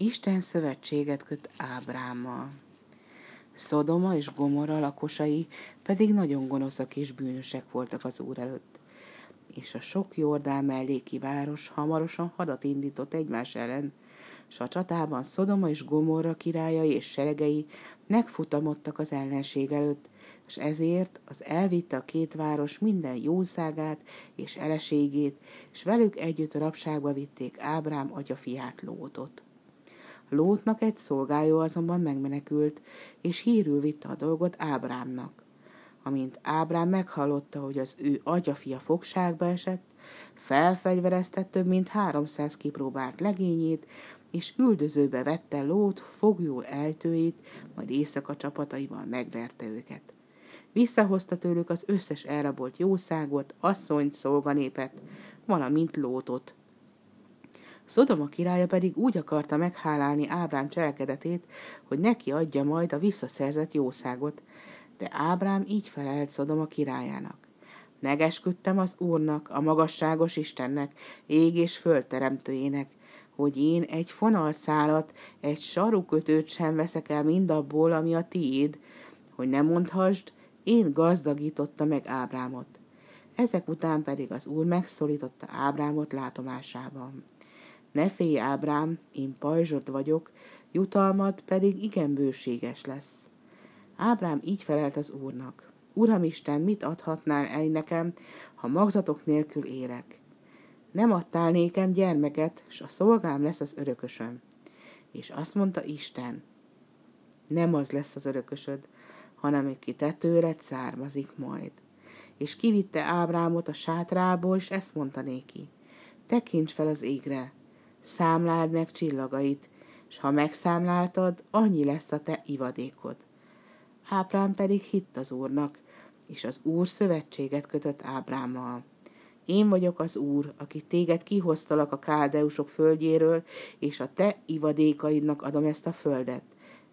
Isten szövetséget köt Ábrámmal. Szodoma és Gomorra lakosai pedig nagyon gonoszak és bűnösek voltak az Úr előtt. És a sok Jordán melléki város hamarosan hadat indított egymás ellen, s a csatában Szodoma és Gomorra királyai és seregei megfutamodtak az ellenség előtt, és ezért az elvitte a két város minden jószágát és eleségét, és velük együtt rabságba vitték Ábrám atyafiát Lótot. Lótnak egy szolgája azonban megmenekült, és hírül vitte a dolgot Ábrámnak. Amint Ábrám meghallotta, hogy az ő atyafia fogságba esett, felfegyverezte több mint háromszáz kipróbált legényét, és üldözőbe vette Lót fogjul eltőit, majd éjszaka csapataival megverte őket. Visszahozta tőlük az összes elrabolt jószágot, asszonyt, szolganépet, valamint Lótot. Szodoma királya pedig úgy akarta meghálálni Ábrám cselekedetét, hogy neki adja majd a visszaszerzett jószágot, de Ábrám így felelt Szodoma királyának. Megesküdtem az Úrnak, a magasságos Istennek, ég és föld teremtőjének, hogy én egy fonalszálat, egy sarukötőt sem veszek el mindabból, ami a tiéd, hogy ne mondhassd, én gazdagította meg Ábrámot. Ezek után pedig az úr megszólította Ábrámot látomásában. Ne félj, Ábrám, én pajzsot vagyok, jutalmad pedig igen bőséges lesz. Ábrám így felelt az úrnak. Uram Isten, mit adhatnál el nekem, ha magzatok nélkül élek? Nem adtál nékem gyermeket, s a szolgám lesz az örökösöm. És azt mondta Isten, nem az lesz az örökösöd, hanem egy ki te tőled származik majd. És kivitte Ábrámot a sátrából, és ezt mondta néki. Tekints fel az égre, számláld meg csillagait, és ha megszámláltad, annyi lesz a te ivadékod. Ábrám pedig hitt az úrnak, és az úr szövetséget kötött Ábrámmal. Én vagyok az Úr, aki téged kihoztalak a káldeusok földjéről, és a te ivadékaidnak adom ezt a földet.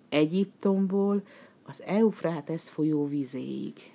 Egyiptomból az Eufrátesz folyó vizéig.